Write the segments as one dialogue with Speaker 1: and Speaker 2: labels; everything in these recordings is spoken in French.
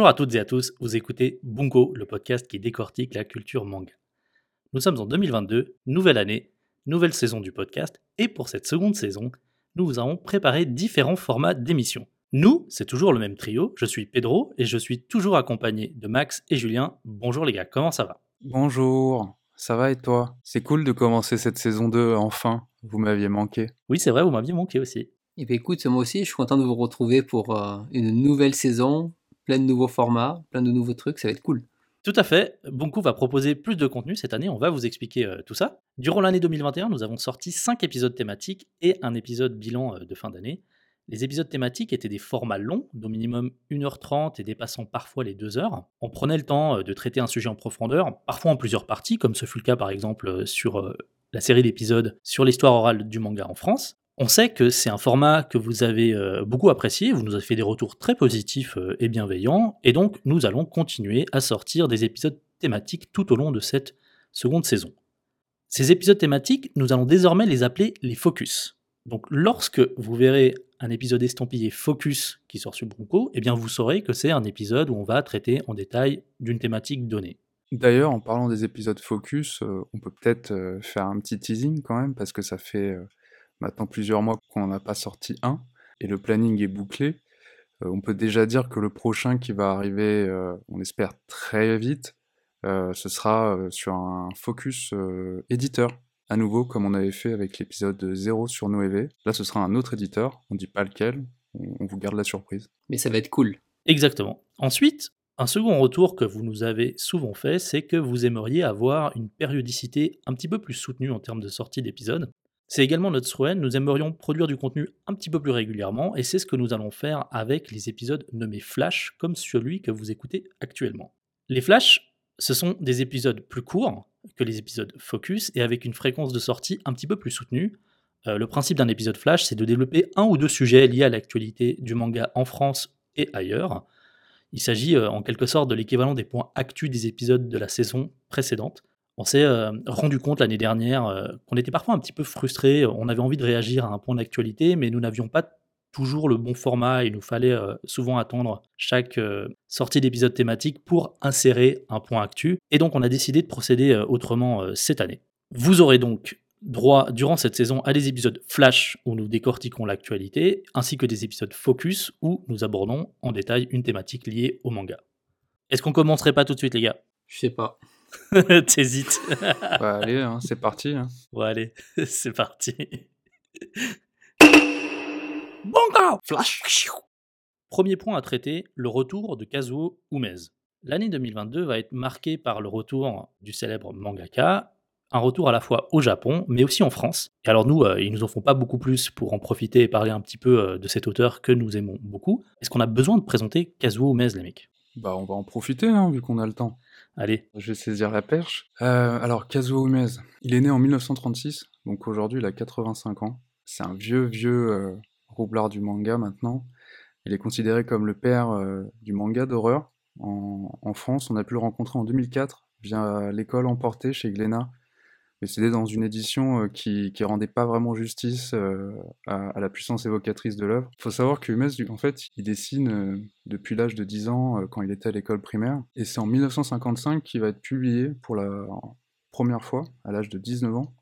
Speaker 1: Bonjour à toutes et à tous, vous écoutez Bunko, le podcast qui décortique la culture manga. Nous sommes en 2022, nouvelle année, nouvelle saison du podcast, et pour cette seconde saison, nous vous avons préparé différents formats d'émissions. Nous, c'est toujours le même trio, je suis Pedro et je suis toujours accompagné de Max et Julien. Bonjour les gars, comment ça va?
Speaker 2: Bonjour, ça va et toi? C'est cool de commencer cette saison 2 enfin, vous m'aviez manqué.
Speaker 1: Oui, c'est vrai, vous m'aviez manqué aussi.
Speaker 3: Et eh bien écoute, moi aussi, je suis content de vous retrouver pour euh, une nouvelle saison, plein de nouveaux formats, plein de nouveaux trucs, ça va être cool.
Speaker 1: Tout à fait. Bunko va proposer plus de contenu cette année, on va vous expliquer euh, tout ça. Durant l'année 2021, nous avons sorti 5 épisodes thématiques et un épisode bilan euh, de fin d'année. Les épisodes thématiques étaient des formats longs, d'au minimum 1h30 et dépassant parfois les 2 heures. On prenait le temps euh, de traiter un sujet en profondeur, parfois en plusieurs parties, comme ce fut le cas par exemple sur la série d'épisodes sur l'histoire orale du manga en France. On sait que c'est un format que vous avez euh, beaucoup apprécié, vous nous avez fait des retours très positifs euh, et bienveillants, et donc nous allons continuer à sortir des épisodes thématiques tout au long de cette seconde saison. Ces épisodes thématiques, nous allons désormais les appeler les focus. Donc lorsque vous verrez un épisode estampillé focus qui sort sur Bronco, eh bien vous saurez que c'est un épisode où on va traiter en détail d'une thématique donnée.
Speaker 2: D'ailleurs, en parlant des épisodes focus, euh, on peut peut-être faire un petit teasing quand même, parce que ça fait maintenant plusieurs mois qu'on n'en a pas sorti un, et le planning est bouclé. Euh, on peut déjà dire que le prochain qui va arriver, euh, on espère très vite, euh, ce sera sur un focus éditeur, à nouveau comme on avait fait avec l'épisode 0 sur Noévé. Là, ce sera un autre éditeur, on dit pas lequel, on vous garde la surprise.
Speaker 3: Mais ça va être cool.
Speaker 1: Exactement. Ensuite, un second retour que vous nous avez souvent fait, c'est que vous aimeriez avoir une périodicité un petit peu plus soutenue en termes de sortie d'épisodes. C'est également notre souhait, nous aimerions produire du contenu un petit peu plus régulièrement, et c'est ce que nous allons faire avec les épisodes nommés Flash, comme celui que vous écoutez actuellement. Les Flash, ce sont des épisodes plus courts que les épisodes Focus, et avec une fréquence de sortie un petit peu plus soutenue. Euh, le principe d'un épisode Flash, c'est de développer un ou deux sujets liés à l'actualité du manga en France et ailleurs. Il s'agit euh, en quelque sorte de l'équivalent des points actus des épisodes de la saison précédente on s'est euh, rendu compte l'année dernière euh, qu'on était parfois un petit peu frustré. On avait envie de réagir à un point d'actualité, mais nous n'avions pas toujours le bon format. Il nous fallait euh, souvent attendre chaque sortie d'épisode thématique pour insérer un point actu. Et donc, on a décidé de procéder autrement cette année. Vous aurez donc droit durant cette saison à des épisodes flash où nous décortiquons l'actualité, ainsi que des épisodes focus où nous abordons en détail une thématique liée au manga. Est-ce qu'on commencerait pas tout de suite, les gars?
Speaker 3: Je sais pas.
Speaker 1: T'hésites.
Speaker 2: bah, allez, hein, c'est parti. Hein.
Speaker 1: Bon, allez, c'est parti. Bongo Flash Premier point à traiter, le retour de Kazuo Umez. L'année 2022 va être marquée par le retour du célèbre mangaka, un retour à la fois au Japon, mais aussi en France. Et alors nous, euh, ils nous en font pas beaucoup plus pour en profiter et parler un petit peu euh, de cet auteur que nous aimons beaucoup. Est-ce qu'on a besoin de présenter Kazuo Umez, les mecs?
Speaker 2: Bah on va en profiter, hein, vu qu'on a le temps.
Speaker 1: Allez.
Speaker 2: Je vais saisir la perche. Euh, alors, Kazuo Umez, il est né en 1936, donc aujourd'hui il a 85 ans. C'est un vieux, vieux euh, roublard du manga maintenant. Il est considéré comme le père euh, du manga d'horreur. En, France, on a pu le rencontrer en 2004 via l'école emportée chez Glénat, mais c'était dans une édition euh, qui, qui rendait pas vraiment justice euh, à, la puissance évocatrice de l'œuvre. Il faut savoir que Humes, en fait, il dessine euh, depuis l'âge de 10 ans quand il était à l'école primaire, et c'est en 1955 qu'il va être publié pour la première fois, à l'âge de 19 ans,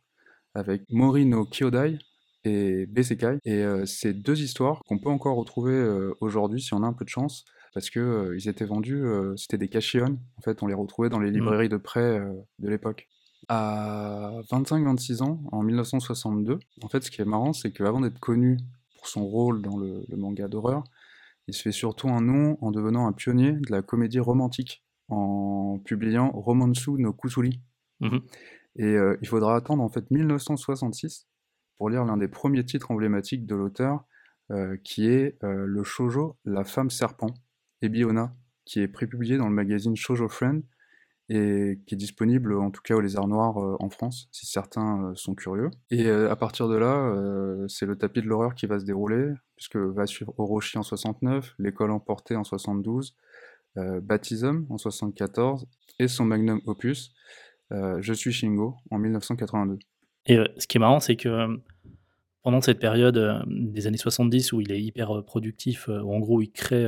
Speaker 2: avec Mori no Kyodai et Besekai. Et c'est deux histoires qu'on peut encore retrouver aujourd'hui si on a un peu de chance, parce que ils étaient vendus, c'était des kashion, en fait, on les retrouvait dans les mmh. librairies de prêt de l'époque. À 25-26 ans, en 1962, en fait, ce qui est marrant, c'est qu'avant d'être connu pour son rôle dans le, manga d'horreur, il se fait surtout un nom en devenant un pionnier de la comédie romantique, en publiant Romansu no Kusuri. Mmh Et euh, il faudra attendre en fait 1966 pour lire l'un des premiers titres emblématiques de l'auteur, euh, qui est euh, le shoujo La femme serpent, Ebiona, qui est prépublié dans le magazine Shoujo Friend, et qui est disponible en tout cas au Lézard Noir euh, en France, si certains euh, sont curieux. Et euh, à partir de là, c'est le tapis de l'horreur qui va se dérouler, puisque va suivre Orochi en 69, L'école emportée en 72, Baptism en 74, et son magnum opus, Je suis Shingo en 1982.
Speaker 1: Et ce qui est marrant, c'est que pendant cette période des années 70 où il est hyper productif, où en gros il crée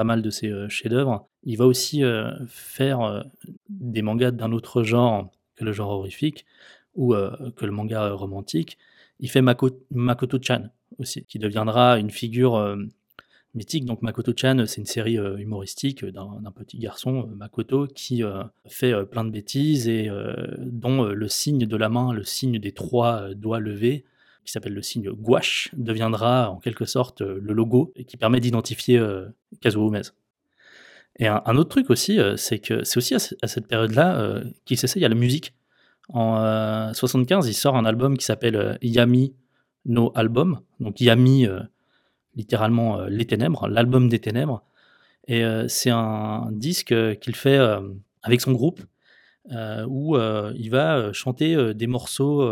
Speaker 1: pas mal de ses chefs-d'œuvre. Il va aussi faire des mangas d'un autre genre que le genre horrifique ou que le manga romantique. Il fait Makoto-chan aussi, qui deviendra une figure mythique. Donc Makoto-chan, c'est une série humoristique d'un petit garçon, Makoto, qui fait plein de bêtises et dont le signe de la main, le signe des trois doigts levés, qui s'appelle le signe gouache, deviendra en quelque sorte le logo et qui permet d'identifier Kazuo Umez. Et un, autre truc aussi, c'est que c'est aussi à, cette période-là qu'il s'essaye à la musique. En 75, il sort un album qui s'appelle Yami no Album. Donc Yami, littéralement Les Ténèbres, l'album des Ténèbres. Et c'est un disque qu'il fait avec son groupe euh, où euh, il va euh, chanter des morceaux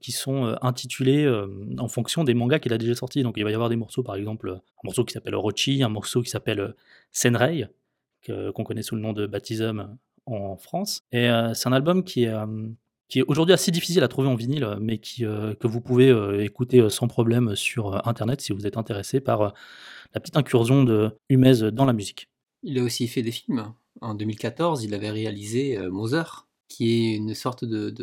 Speaker 1: qui sont intitulés en fonction des mangas qu'il a déjà sortis. Donc il va y avoir des morceaux, par exemple, un morceau qui s'appelle Rochi, un morceau qui s'appelle Senrei, qu'on connaît sous le nom de Baptism en France. Et c'est un album qui est, aujourd'hui assez difficile à trouver en vinyle, mais que vous pouvez écouter sans problème sur Internet si vous êtes intéressé par la petite incursion de Humez dans la musique.
Speaker 3: Il a aussi fait des films. En 2014, il avait réalisé euh, Mother, qui est une sorte de,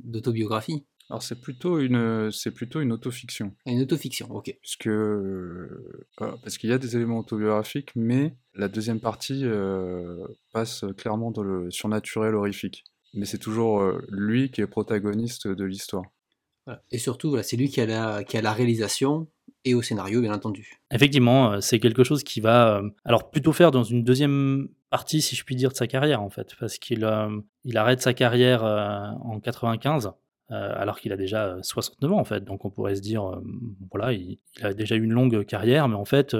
Speaker 3: d'autobiographie.
Speaker 2: Alors c'est plutôt une c'est plutôt une autofiction.
Speaker 3: Une autofiction, ok.
Speaker 2: Puisque euh, parce qu'il y a des éléments autobiographiques, mais la deuxième partie euh, passe clairement dans le surnaturel horrifique. Mais c'est toujours lui qui est protagoniste de l'histoire.
Speaker 3: Et surtout, c'est lui qui a, la, qui a la réalisation et au scénario, bien entendu.
Speaker 1: Effectivement, c'est quelque chose qui va alors plutôt faire dans une deuxième partie, si je puis dire, de sa carrière, en fait, parce qu'il euh, il arrête sa carrière euh, en 95, euh, alors qu'il a déjà 69 ans, en fait. Donc on pourrait se dire, voilà, il, a déjà eu une longue carrière, mais en fait,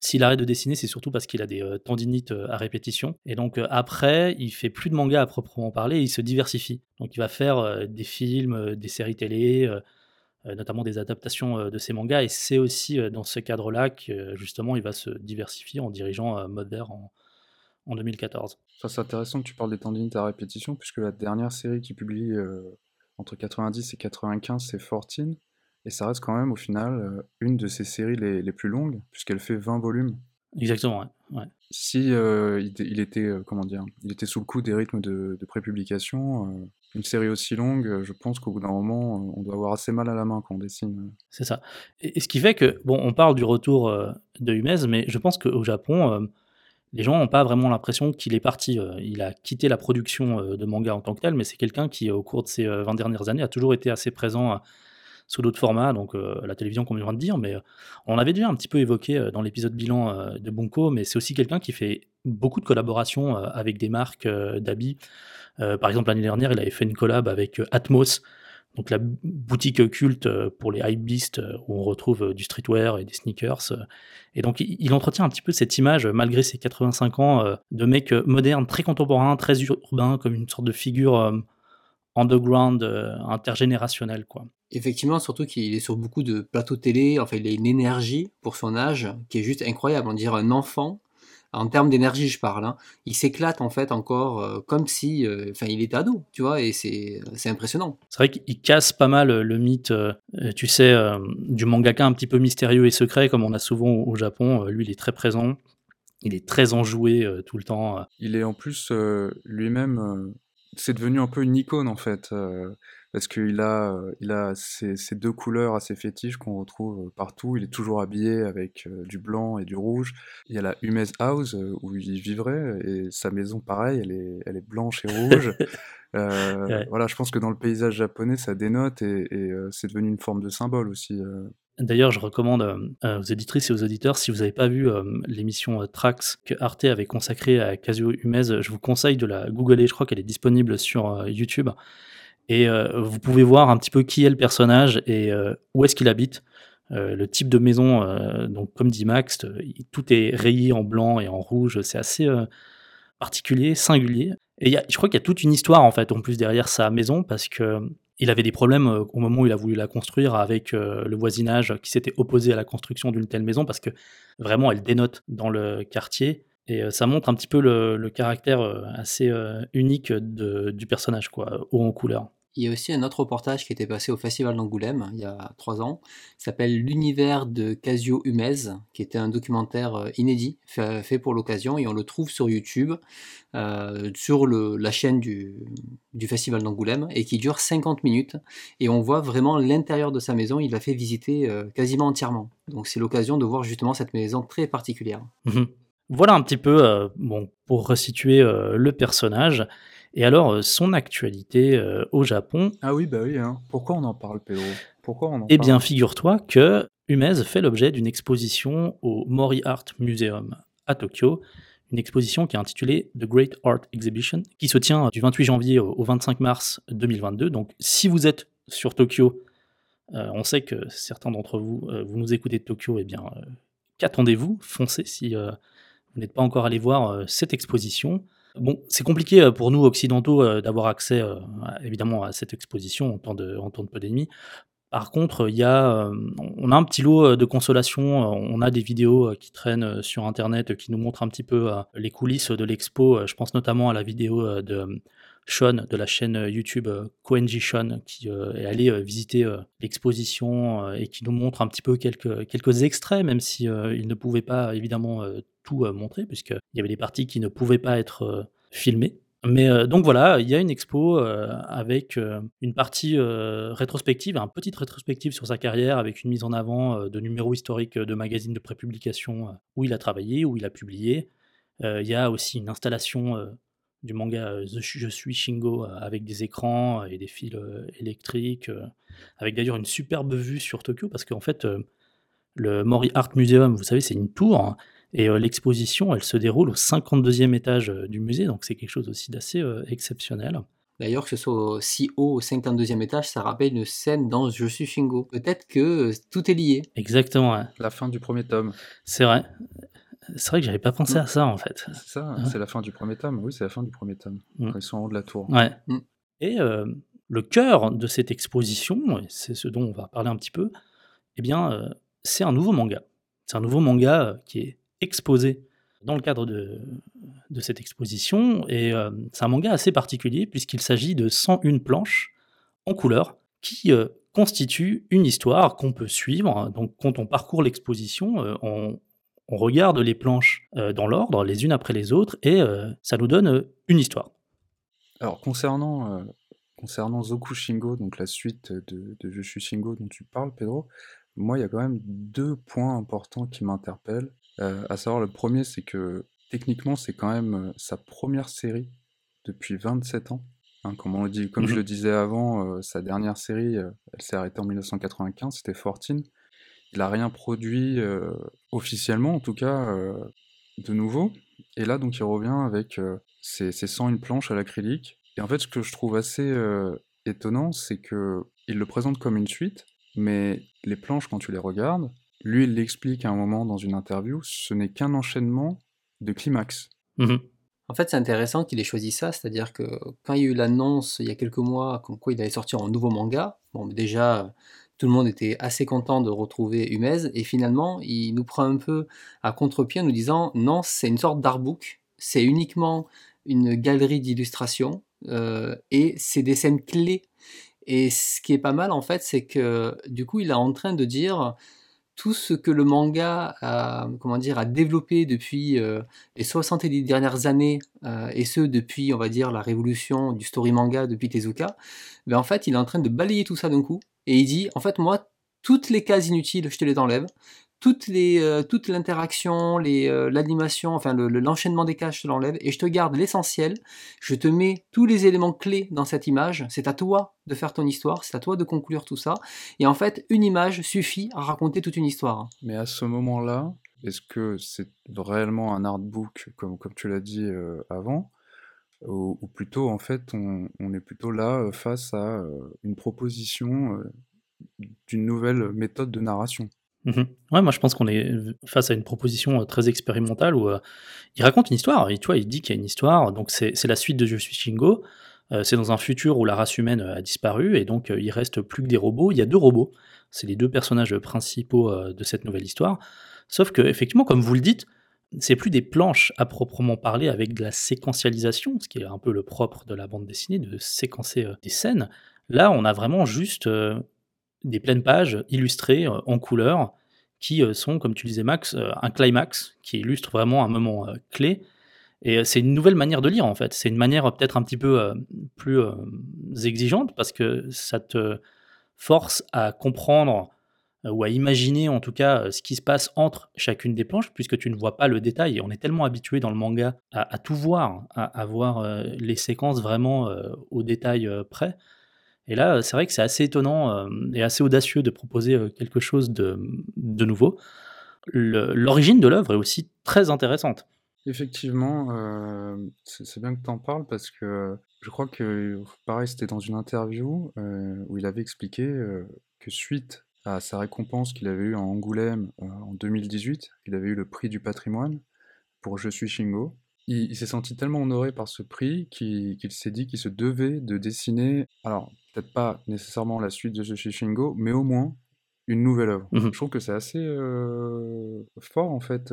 Speaker 1: s'il arrête de dessiner, c'est surtout parce qu'il a des tendinites à répétition. Et donc après, il fait plus de manga à proprement parler, il se diversifie. Donc il va faire des films, des séries télé, notamment des adaptations de ses mangas. Et c'est aussi dans ce cadre-là que justement il va se diversifier en dirigeant Mother en, en 2014.
Speaker 2: Ça, c'est intéressant que tu parles des tendinites à répétition, puisque la dernière série qui publie euh, entre 90 et 95, c'est 14. Et ça reste quand même, au final, euh, une de ses séries les, plus longues, puisqu'elle fait 20 volumes.
Speaker 1: Exactement, ouais.
Speaker 2: Si euh, il, était, comment dire, il était sous le coup des rythmes de, prépublication, une série aussi longue, je pense qu'au bout d'un moment, on doit avoir assez mal à la main quand on dessine.
Speaker 1: C'est ça. Et, ce qui fait que, bon, on parle du retour de Humez, mais je pense qu'au Japon, les gens n'ont pas vraiment l'impression qu'il est parti. Euh, il a quitté la production euh, de manga en tant que tel, mais c'est quelqu'un qui, au cours de ces 20 euh, dernières années, a toujours été assez présent sous d'autres formats, donc la télévision, je viens de dire, mais on avait déjà un petit peu évoqué dans l'épisode bilan de Bunko, mais c'est aussi quelqu'un qui fait beaucoup de collaborations avec des marques d'habits. par exemple, l'année dernière, il avait fait une collab avec Atmos, donc la boutique culte euh, pour les hypebeasts euh, où on retrouve euh, du streetwear et des sneakers. Et donc il, entretient un petit peu cette image, malgré ses 85 ans, de mec moderne, très contemporain, très urbain, comme une sorte de figure underground, intergénérationnelle. Quoi.
Speaker 3: Effectivement, surtout qu'il est sur beaucoup de plateaux télé, enfin il a une énergie pour son âge qui est juste incroyable. On dirait un enfant en termes d'énergie, je parle. Hein. Il s'éclate en fait encore euh, comme si, euh, enfin, il était ado, tu vois, et c'est impressionnant.
Speaker 1: C'est vrai qu'il casse pas mal euh, le mythe, tu sais, du mangaka un petit peu mystérieux et secret, comme on a souvent au Japon. lui, il est très présent. Il est très enjoué tout le temps.
Speaker 2: Il est en plus lui-même, c'est devenu un peu une icône en fait parce qu'il a, euh, il a ces, deux couleurs assez fétiches qu'on retrouve euh, partout. Il est toujours habillé avec euh, du blanc et du rouge. Il y a la Humez House où il vivrait et sa maison, pareil, elle est, elle est blanche et rouge. Voilà, je pense que dans le paysage japonais, ça dénote et, c'est devenu une forme de symbole aussi.
Speaker 1: D'ailleurs, je recommande aux éditrices et aux auditeurs, si vous n'avez pas vu l'émission Trax que Arte avait consacrée à Kazuo Humez, je vous conseille de la googler. Je crois qu'elle est disponible sur YouTube. Et euh, vous pouvez voir un petit peu qui est le personnage et euh, où est-ce qu'il habite. Euh, le type de maison, donc comme dit Max, tout est rayé en blanc et en rouge. C'est assez particulier, singulier. Et je crois qu'il y a toute une histoire en fait en plus derrière sa maison parce que il avait des problèmes au moment où il a voulu la construire avec le voisinage qui s'était opposé à la construction d'une telle maison parce que vraiment elle dénote dans le quartier et ça montre un petit peu le, caractère assez unique du personnage quoi, haut en couleur.
Speaker 3: Il y a aussi un autre reportage qui était passé au Festival d'Angoulême il y a trois ans, qui s'appelle L'univers de Casio Humez, qui était un documentaire euh, inédit fait, pour l'occasion et on le trouve sur YouTube, euh, sur la chaîne du, Festival d'Angoulême et qui dure 50 minutes et on voit vraiment l'intérieur de sa maison, il l'a fait visiter euh, quasiment entièrement. Donc c'est l'occasion de voir justement cette maison très particulière.
Speaker 1: Mhm. Voilà un petit peu, bon, pour resituer le personnage. Et alors, euh, son actualité euh, au Japon.
Speaker 2: Ah oui, bah oui, hein. pourquoi on en parle, Pedro Pourquoi on en
Speaker 1: Eh bien, figure-toi que Umez fait l'objet d'une exposition au Mori Art Museum à Tokyo, une exposition qui est intitulée The Great Art Exhibition, qui se tient du 28 janvier au 25 mars 2022. Donc, si vous êtes sur Tokyo, euh, on sait que certains d'entre vous, vous nous écoutez de Tokyo, eh bien, qu'attendez-vous? Foncez si vous n'êtes pas encore allé voir cette exposition. Bon, c'est compliqué euh, pour nous occidentaux euh, d'avoir accès euh, évidemment à cette exposition en temps de, en temps. Par contre, on a un petit lot de consolation. On a des vidéos qui traînent sur Internet qui nous montrent un petit peu les coulisses de l'expo. Je pense notamment à la vidéo de Sean de la chaîne YouTube Koenji Sean qui est allé visiter l'exposition et qui nous montre un petit peu quelques, quelques extraits, même si il ne pouvait pas évidemment tout montrer, puisqu'il y avait des parties qui ne pouvaient pas être filmées. Mais donc voilà, il y a une expo avec une partie rétrospective, un petite rétrospective sur sa carrière, avec une mise en avant de numéros historiques de magazines de prépublication où il a travaillé, où il a publié. Il y a aussi une installation du manga Je suis Shingo avec des écrans et des fils électriques, avec d'ailleurs une superbe vue sur Tokyo, parce qu'en fait, le Mori Art Museum, vous savez, c'est une tour. Hein, et euh, l'exposition, elle se déroule au 52e étage euh, du musée, donc c'est quelque chose aussi d'assez euh, exceptionnel.
Speaker 3: D'ailleurs, que ce soit si haut au 52e étage, ça rappelle une scène dans Je suis Shingo. Peut-être que tout est lié.
Speaker 1: Exactement.
Speaker 2: La fin du premier tome.
Speaker 1: C'est vrai. C'est vrai que j'avais pas pensé à ça en fait.
Speaker 2: C'est ça, c'est la fin du premier tome. Oui, c'est la fin du premier tome. Mm. ils sont en haut de la tour.
Speaker 1: Ouais. Mm. Et le cœur de cette exposition, c'est ce dont on va parler un petit peu, eh bien, c'est un nouveau manga. C'est un nouveau manga qui est exposé dans le cadre de, de cette exposition. Et euh, c'est un manga assez particulier puisqu'il s'agit de 101 planches en couleur qui euh, constituent une histoire qu'on peut suivre. Donc quand on parcourt l'exposition, euh, on, on, regarde les planches dans l'ordre, les unes après les autres, et ça nous donne une histoire.
Speaker 2: Alors concernant, concernant Zoku Shingo, donc la suite de, de Je suis Shingo dont tu parles, Pedro, moi il y a quand même deux points importants qui m'interpellent. Euh, à savoir, le premier, c'est que techniquement, c'est quand même euh, sa première série depuis 27 ans. Hein, comme on dit, comme je mhm. le disais avant, euh, sa dernière série, elle s'est arrêtée en 1995, c'était 14. Il n'a rien produit officiellement, en tout cas, de nouveau. Et là, donc, il revient avec ses, ses 101 planches à l'acrylique. Et en fait, ce que je trouve assez étonnant, c'est que il le présente comme une suite, mais les planches, quand tu les regardes, lui, il l'explique à un moment dans une interview, ce n'est qu'un enchaînement de climax.
Speaker 3: Mhm. En fait, c'est intéressant qu'il ait choisi ça, c'est-à-dire que quand il y a eu l'annonce il y a quelques mois comme quoi il allait sortir un nouveau manga, bon, déjà, tout le monde était assez content de retrouver Humez, et finalement, il nous prend un peu à contre-pied en nous disant non, c'est une sorte d'artbook, c'est uniquement une galerie d'illustrations, euh, et c'est des scènes clés. Et ce qui est pas mal, en fait, c'est que du coup, il est en train de dire tout ce que le manga a, comment dire, a développé depuis euh, les 70 dernières années, euh, et ce depuis, on va dire, la révolution du story manga depuis Tezuka, ben en fait, il est en train de balayer tout ça d'un coup, et il dit, en fait, moi, toutes les cases inutiles, je te les enlève, toutes les, euh, toute l'interaction, euh, l'animation, enfin l'enchaînement des cases, je te l'enlève et je te garde l'essentiel. Je te mets tous les éléments clés dans cette image. C'est à toi de faire ton histoire, c'est à toi de conclure tout ça. Et en fait, une image suffit à raconter toute une histoire.
Speaker 2: Mais à ce moment-là, est-ce que c'est réellement un artbook, comme, tu l'as dit euh, avant? Ou, plutôt, en fait, on, est plutôt là face à une proposition d'une nouvelle méthode de narration
Speaker 1: Mmh ouais, moi je pense qu'on est face à une proposition très expérimentale où il raconte une histoire. Et, tu vois, il dit qu'il y a une histoire, donc c'est la suite de Je suis Shingo. c'est dans un futur où la race humaine a disparu et donc il reste plus que des robots. Il y a deux robots, c'est les deux personnages principaux de cette nouvelle histoire. Sauf que, effectivement, comme vous le dites, c'est plus des planches à proprement parler avec de la séquentialisation, ce qui est un peu le propre de la bande dessinée, de séquencer des scènes. Là, on a vraiment juste des pleines pages illustrées en couleur qui sont, comme tu disais Max, un climax qui illustre vraiment un moment clé. Et c'est une nouvelle manière de lire en fait. C'est une manière peut-être un petit peu plus exigeante parce que ça te force à comprendre ou à imaginer en tout cas ce qui se passe entre chacune des planches, puisque tu ne vois pas le détail. On est tellement habitué dans le manga à, tout voir, à, voir les séquences vraiment au détail près. Et là, c'est vrai que c'est assez étonnant et assez audacieux de proposer quelque chose de, de nouveau. L'origine de l'œuvre est aussi très intéressante.
Speaker 2: Effectivement, c'est bien que tu en parles parce que je crois que, pareil, c'était dans une interview où il avait expliqué que suite à sa récompense qu'il avait eue en Angoulême en 2018, il avait eu le prix du patrimoine pour Je suis Shingo. Il, s'est senti tellement honoré par ce prix qu'il s'est dit qu'il se devait de dessiner, alors peut-être pas nécessairement la suite de Je suis Shingo, mais au moins une nouvelle œuvre. Mmh je trouve que c'est assez fort en fait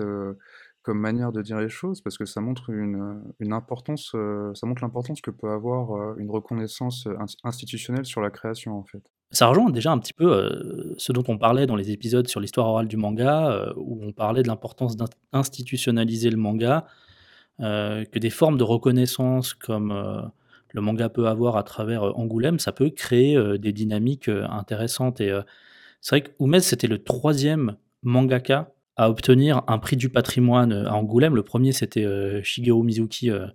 Speaker 2: comme manière de dire les choses parce que ça montre une, une importance, euh, ça montre l'importance que peut avoir euh, une reconnaissance euh, institutionnelle sur la création en fait.
Speaker 1: Ça rejoint déjà un petit peu ce dont on parlait dans les épisodes sur l'histoire orale du manga, où on parlait de l'importance d'institutionnaliser le manga, que des formes de reconnaissance comme le manga peut avoir à travers Angoulême, ça peut créer des dynamiques intéressantes. Et c'est vrai que Oumez, c'était le troisième mangaka à obtenir un prix du patrimoine euh, à Angoulême. Le premier, c'était euh, Shigeru Mizuki euh,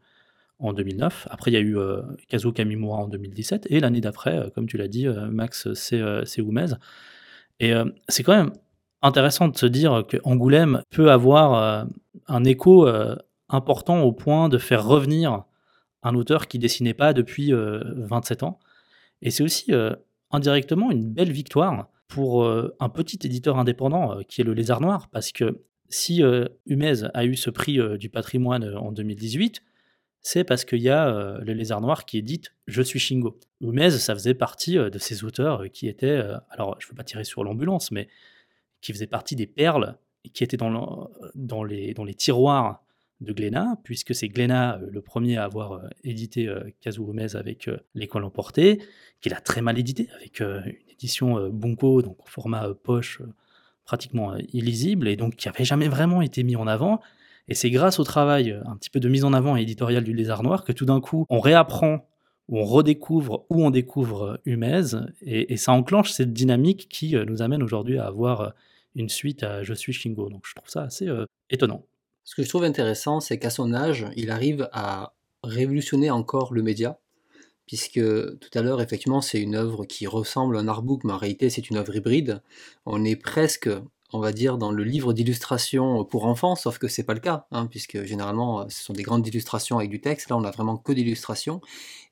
Speaker 1: en 2009. Après, il y a eu Kazuo Kamimura en 2017. Et l'année d'après, comme tu l'as dit, Max, c'est Oumez. Et c'est quand même intéressant de se dire que Angoulême peut avoir un écho important au point de faire revenir un auteur qui dessinait pas depuis 27 ans. Et c'est aussi indirectement une belle victoire pour euh, un petit éditeur indépendant euh, qui est le Lézard Noir, parce que si euh, Humez a eu ce prix du patrimoine en 2018, c'est parce qu'il y a le Lézard Noir qui édite Je suis Shingo. Humez, ça faisait partie de ces auteurs qui étaient, alors je ne veux pas tirer sur l'ambulance, mais qui faisaient partie des perles qui étaient dans, les, tiroirs de Glénat, puisque c'est Glénat le premier à avoir édité Kazuo Humez avec L'école emportée, qu'il a très mal édité, avec une édition euh, Bunko, donc au format euh, poche euh, pratiquement illisible, et donc qui n'avait jamais vraiment été mis en avant. Et c'est grâce au travail un petit peu de mise en avant éditorial du Lézard Noir que tout d'un coup, on réapprend, on redécouvre, ou on découvre Humez, et, ça enclenche cette dynamique qui nous amène aujourd'hui à avoir une suite à Je suis Shingo. Donc je trouve ça assez étonnant.
Speaker 3: Ce que je trouve intéressant, c'est qu'à son âge, il arrive à révolutionner encore le média puisque tout à l'heure, effectivement, c'est une œuvre qui ressemble à un artbook, mais en réalité, c'est une œuvre hybride. On est presque, on va dire, dans le livre d'illustration pour enfants, sauf que c'est pas le cas, hein, puisque généralement, ce sont des grandes illustrations avec du texte. Là, on a vraiment que d'illustrations.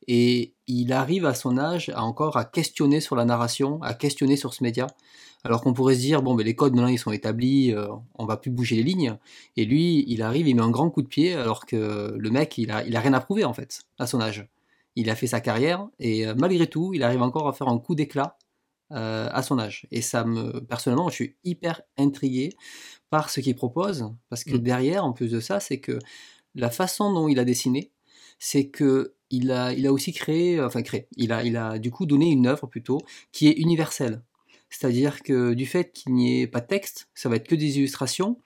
Speaker 3: Et il arrive à son âge encore à questionner sur la narration, à questionner sur ce média. Alors qu'on pourrait se dire, bon, mais les codes maintenant ils sont établis, euh, on va plus bouger les lignes. Et lui, il arrive, il met un grand coup de pied, alors que le mec, il a, il a rien à prouver en fait, à son âge il a fait sa carrière et euh, malgré tout, il arrive encore à faire un coup d'éclat euh, à son âge. Et ça me, personnellement, je suis hyper intrigué par ce qu'il propose, parce que mm. derrière, en plus de ça, c'est que la façon dont il a dessiné, c'est que il a, il a aussi créé, enfin créé, il a, il a du coup donné une œuvre plutôt qui est universelle. C'est-à-dire que du fait qu'il n'y ait pas de texte, ça va être que des illustrations.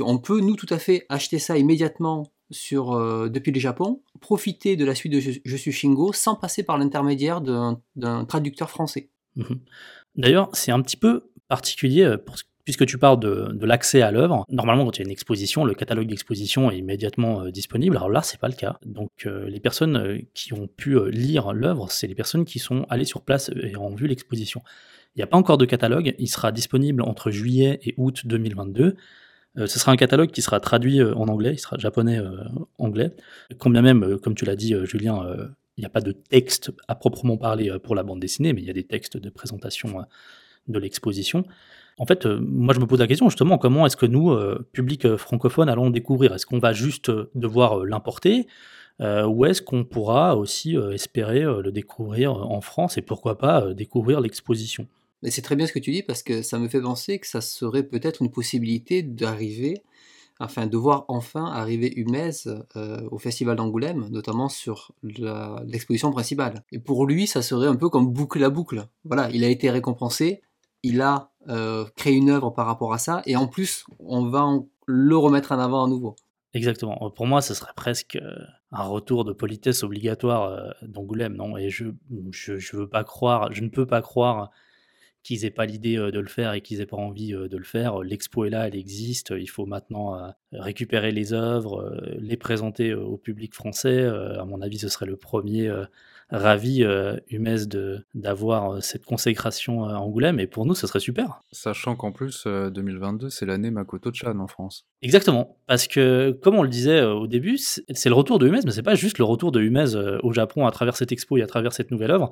Speaker 3: on peut, nous, tout à fait acheter ça immédiatement sur, euh, depuis le Japon, profiter de la suite de Je, suis Shingo sans passer par l'intermédiaire d'un traducteur français.
Speaker 1: Mhm. D'ailleurs, c'est un petit peu particulier euh, puisque tu parles de, l'accès à l'œuvre. Normalement, quand il y a une exposition, le catalogue d'exposition est immédiatement euh, disponible. Alors là, c'est pas le cas. Donc, les personnes qui ont pu lire l'œuvre, c'est les personnes qui sont allées sur place et ont vu l'exposition. Il n'y a pas encore de catalogue. Il sera disponible entre juillet et août 2022. Euh, ce sera un catalogue qui sera traduit euh, en anglais, il sera japonais-anglais. Euh, Combien même, comme tu l'as dit, Julien, il n'y a pas de texte à proprement parler pour la bande dessinée, mais il y a des textes de présentation de l'exposition. En fait, moi je me pose la question justement, comment est-ce que nous, public francophone, allons découvrir? Est-ce qu'on va juste devoir l'importer ou est-ce qu'on pourra aussi espérer le découvrir en France et pourquoi pas découvrir l'exposition?
Speaker 3: C'est très bien ce que tu dis parce que ça me fait penser que ça serait peut-être une possibilité d'arriver enfin de voir enfin arriver Humez euh, au Festival d'Angoulême, notamment sur la- l'exposition principale. Et pour lui, ça serait un peu comme boucle à boucle. Voilà, il a été récompensé, il a euh, créé une œuvre par rapport à ça, et en plus, on va le remettre en avant à nouveau.
Speaker 1: Exactement. Pour moi, ce serait presque euh, un retour de politesse obligatoire euh, d'Angoulême, non? Et je, je, je veux pas croire, je ne peux pas croire qu'ils aient pas l'idée euh, de le faire et qu'ils aient pas envie euh, de le faire. L'expo est là, elle existe. Il faut maintenant euh, récupérer les œuvres, euh, les présenter euh, au public français. Euh, à mon avis, ce serait le premier euh, ravi euh, de d'avoir euh, cette consécration à Angoulême. Et pour nous, ce serait super.
Speaker 2: Sachant qu'en plus, euh, 2022, c'est l'année Makoto-chan en France.
Speaker 1: Exactement, parce que comme on le disait euh, au début, c'est le retour de Humez, mais c'est pas juste le retour de Humez euh, au Japon à travers cette expo et à travers cette nouvelle œuvre.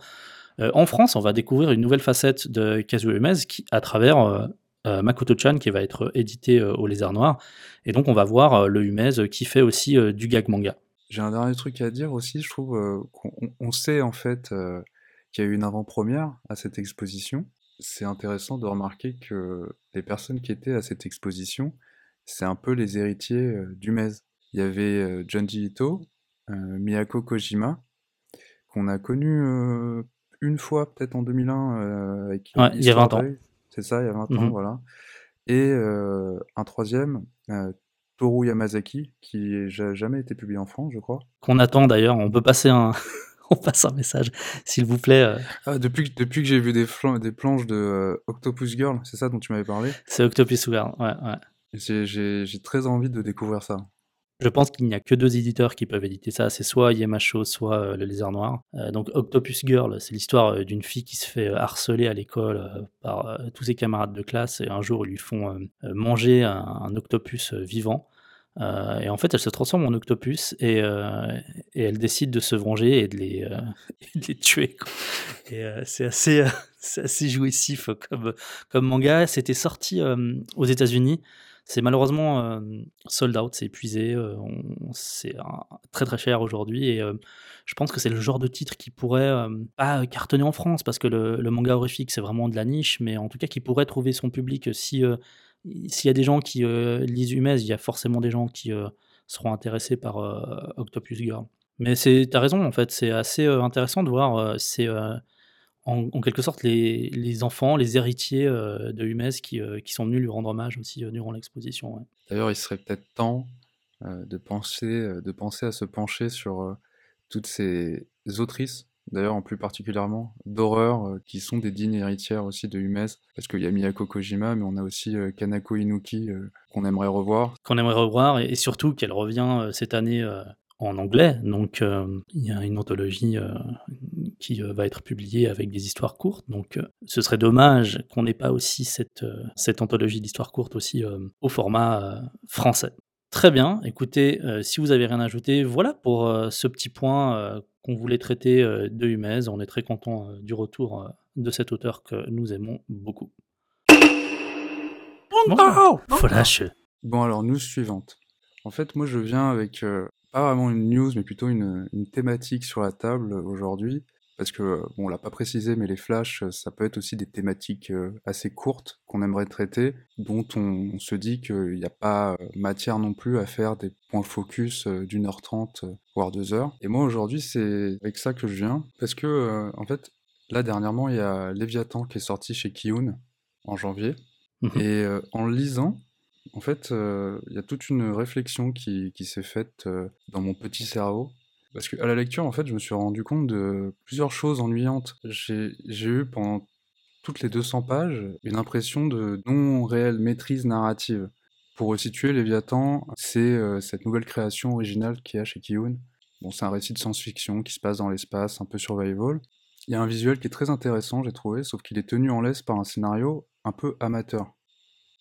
Speaker 1: Euh, en France, on va découvrir une nouvelle facette de Kazuo Humez qui, à travers euh, euh, Makoto-chan qui va être édité au Lézard Noir. Et donc, on va voir le Humez euh, qui fait aussi du gag manga.
Speaker 2: J'ai un dernier truc à dire aussi, je trouve qu'on on- on sait en fait qu'il y a eu une avant-première à cette exposition. C'est intéressant de remarquer que les personnes qui étaient à cette exposition, c'est un peu les héritiers euh, d'Umez. Il y avait Junji Ito, Miyako Kojima, qu'on a connu une fois peut-être en 2001 euh, avec
Speaker 1: Ouais, il y a 20 ans.
Speaker 2: C'est ça, il y a 20 ans,
Speaker 1: Mhm.
Speaker 2: voilà. Et euh, un troisième, euh, Toru Yamazaki, qui n'a jamais été publié en France, je crois.
Speaker 1: Qu'on attend d'ailleurs, on peut passer un, on passe un message, s'il vous plaît. euh,
Speaker 2: Ah, depuis, que- depuis que j'ai vu des, des planches de euh, Octopus Girl, c'est ça dont tu m'avais parlé,
Speaker 1: c'est Octopus Girl, ouais, ouais.
Speaker 2: j'ai très envie de découvrir ça.
Speaker 1: Je pense qu'il n'y a que deux éditeurs qui peuvent éditer ça, c'est soit Yemacho, soit euh, le Lézard Noir. Euh, donc Octopus Girl, c'est l'histoire euh, d'une fille qui se fait harceler à l'école par tous ses camarades de classe et un jour ils lui font manger un, octopus vivant. Et en fait, elle se transforme en octopus et, elle décide de se venger et de les, tuer. Et c'est assez, assez jouissif comme, comme manga. C'était sorti aux États-Unis. C'est malheureusement euh, sold out, c'est épuisé, euh, c'est très très cher aujourd'hui et euh, je pense que c'est le genre de titre qui pourrait pas cartonner en France parce que le, manga horrifique c'est vraiment de la niche, mais en tout cas qui pourrait trouver son public si s'il y a des gens qui lisent Humez, il y a forcément des gens qui seront intéressés par Octopus Girl. Mais t'as raison en fait, c'est assez intéressant de voir euh, en, en quelque sorte les, les enfants, les héritiers euh, de Humez qui, euh, qui sont venus lui rendre hommage aussi euh, durant l'exposition. ouais.
Speaker 2: D'ailleurs, il serait peut-être temps de, penser, de penser à se pencher sur toutes ces autrices, d'ailleurs en plus particulièrement d'horreur, qui sont des dignes héritières aussi de Humez, parce qu'il y a Miyako Kojima, mais on a aussi Kanako Inuki qu'on aimerait revoir.
Speaker 1: qu'on aimerait revoir et, et surtout qu'elle revient cette année en anglais. Donc euh, il y a une anthologie euh, qui euh, va être publiée avec des histoires courtes. Donc euh, ce serait dommage qu'on n'ait pas aussi cette, euh, cette anthologie d'histoires courtes aussi euh, au format euh, français. Très bien, écoutez, euh, si vous avez rien à ajouter, voilà pour euh, ce petit point euh, qu'on voulait traiter euh, de Humez. On est très content euh, du retour euh, de cet auteur que nous aimons beaucoup. Bon,
Speaker 2: alors, news suivante. En fait, moi, je viens avec euh, pas vraiment une news, mais plutôt une, une thématique sur la table euh, aujourd'hui. Parce que, bon, on l'a pas précisé, mais les flashs, euh, ça peut être aussi des thématiques euh, assez courtes qu'on aimerait traiter, dont on, on se dit qu'il n'y a pas matière non plus à faire des points focus d'une heure trente, voire deux heures. Et moi, aujourd'hui, c'est avec ça que je viens. Parce que, en fait, là, dernièrement, il y a Léviathan qui est sorti chez Kiyun en janvier.
Speaker 1: Mhm.
Speaker 2: Et euh, en le lisant, en fait, euh, il y a toute une réflexion qui, s'est faite euh, dans mon petit cerveau. Parce qu'à la lecture, en fait, je me suis rendu compte de plusieurs choses ennuyantes. J'ai j'ai eu pendant toutes les 200 pages une impression de non-réelle maîtrise narrative. Pour resituer, Léviathan, c'est euh, cette nouvelle création originale qu'il y a chez Kiyun. Bon, c'est un récit de science-fiction qui se passe dans l'espace, un peu survival. Il y a un visuel qui est très intéressant, j'ai trouvé, sauf qu'il est tenu en laisse par un scénario un peu amateur.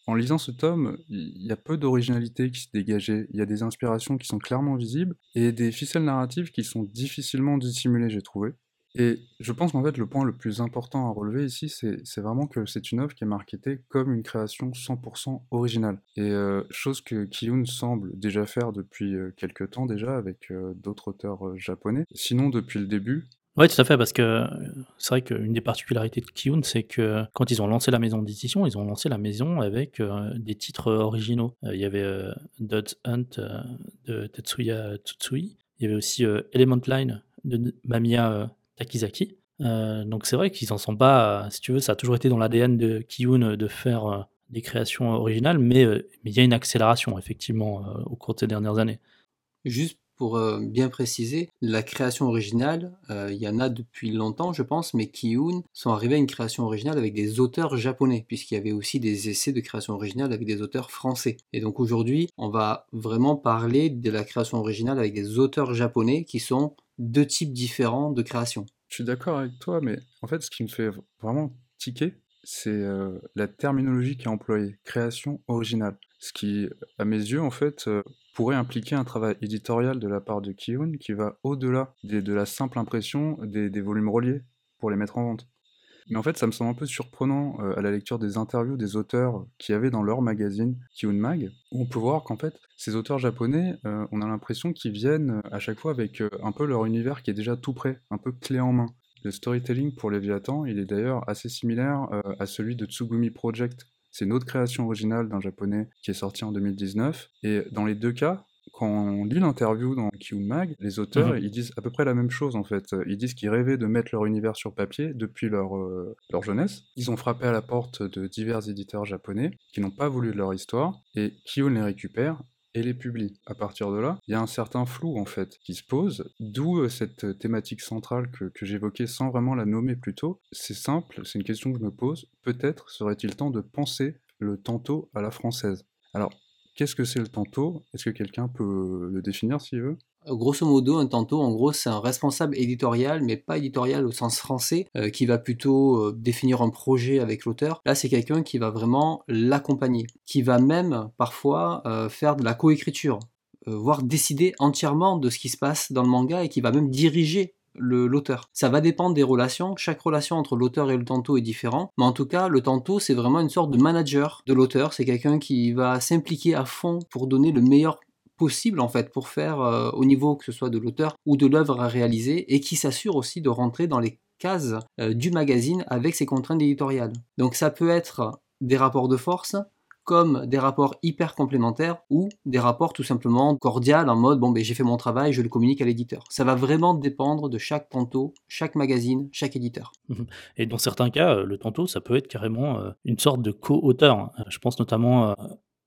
Speaker 2: En lisant ce tome, il y a peu d'originalité qui se dégageait, il y a des inspirations qui sont clairement visibles, et des ficelles narratives qui sont difficilement dissimulées, j'ai trouvé. Et je pense qu'en fait, le point le plus important à relever ici, c'est vraiment que c'est une œuvre qui est marketée comme une création 100% originale. Et euh, chose que Kiyun semble déjà faire depuis euh, quelques temps déjà, avec euh, d'autres auteurs japonais. Sinon, depuis le début,
Speaker 1: Oui, tout à fait, parce que euh, c'est vrai qu'une des particularités de Kiyun, c'est que quand ils ont lancé la maison d'édition, ils ont lancé la maison avec euh, des titres originaux. Euh, il y avait euh, Dot Hunt de Tetsuya Tsutsui, il y avait aussi Element Line de Mamiya Takizaki. donc c'est vrai qu'ils en sont pas, si tu veux, ça a toujours été dans l'ADN de Kiyun de faire des créations originales, mais mais il y a une accélération effectivement au cours de ces dernières années.
Speaker 3: Juste pour euh, bien préciser, la création originale, euh, il y en a depuis longtemps, je pense, mais Kiyun sont arrivés à une création originale avec des auteurs japonais, puisqu'il y avait aussi des essais de création originale avec des auteurs français. Et donc aujourd'hui, on va vraiment parler de la création originale avec des auteurs japonais qui sont deux types différents de création.
Speaker 2: Je suis d'accord avec toi, mais en fait, ce qui me fait vraiment tiquer, c'est euh, la terminologie qui est employée, création originale. Ce qui, à mes yeux, en fait, pourrait impliquer un travail éditorial de la part de Kiyun qui va au-delà de la simple impression des, volumes reliés pour les mettre en vente. Mais en fait, ça me semble un peu surprenant euh, à la lecture des interviews des auteurs qui avaient dans leur magazine Kiyun Mag, où on peut voir qu'en fait, ces auteurs japonais, euh, on a l'impression qu'ils viennent à chaque fois avec euh, un peu leur univers qui est déjà tout prêt, un peu clé en main. Le storytelling pour Léviathan, il est d'ailleurs assez similaire à celui de Tsugumi Project, c'est une autre création originale d'un japonais qui est sorti en 2019. Et dans les deux cas, quand on lit l'interview dans Q Mag, les auteurs, mhm. ils disent à peu près la même chose en fait. Ils disent qu'ils rêvaient de mettre leur univers sur papier depuis leur, euh, leur jeunesse. Ils ont frappé à la porte de divers éditeurs japonais qui n'ont pas voulu de leur histoire et Kiyun les récupère et les publie. À partir de là, il y a un certain flou en fait qui se pose, d'où euh, cette thématique centrale que, j'évoquais sans vraiment la nommer plus tôt. C'est simple, c'est une question que je me pose. Peut-être serait-il temps de penser le tantôt à la française. Alors, qu'est-ce que c'est le tantôt? Est-ce que quelqu'un peut le définir s'il veut?
Speaker 3: Grosso modo, un tanto, en gros, c'est un responsable éditorial, mais pas éditorial au sens français, euh, qui va plutôt euh, définir un projet avec l'auteur. Là, c'est quelqu'un qui va vraiment l'accompagner, qui va même parfois euh, faire de la coécriture, voire décider entièrement de ce qui se passe dans le manga et qui va même diriger l'auteur. Ça va dépendre des relations, chaque relation entre l'auteur et le tanto est différent, mais en tout cas, le tanto, c'est vraiment une sorte de manager de l'auteur, c'est quelqu'un qui va s'impliquer à fond pour donner le meilleur possible en fait pour faire euh, au niveau que ce soit de l'auteur ou de l'œuvre à réaliser et qui s'assure aussi de rentrer dans les cases euh, du magazine avec ses contraintes éditoriales. Donc ça peut être des rapports de force comme des rapports hyper complémentaires ou des rapports tout simplement cordiales en mode bon ben j'ai fait mon travail, je le communique à l'éditeur. Ça va vraiment dépendre de chaque tanto, chaque magazine, chaque éditeur.
Speaker 1: Mhm. Et dans certains cas, euh, le tanto, ça peut être carrément une sorte de co-auteur. Je pense notamment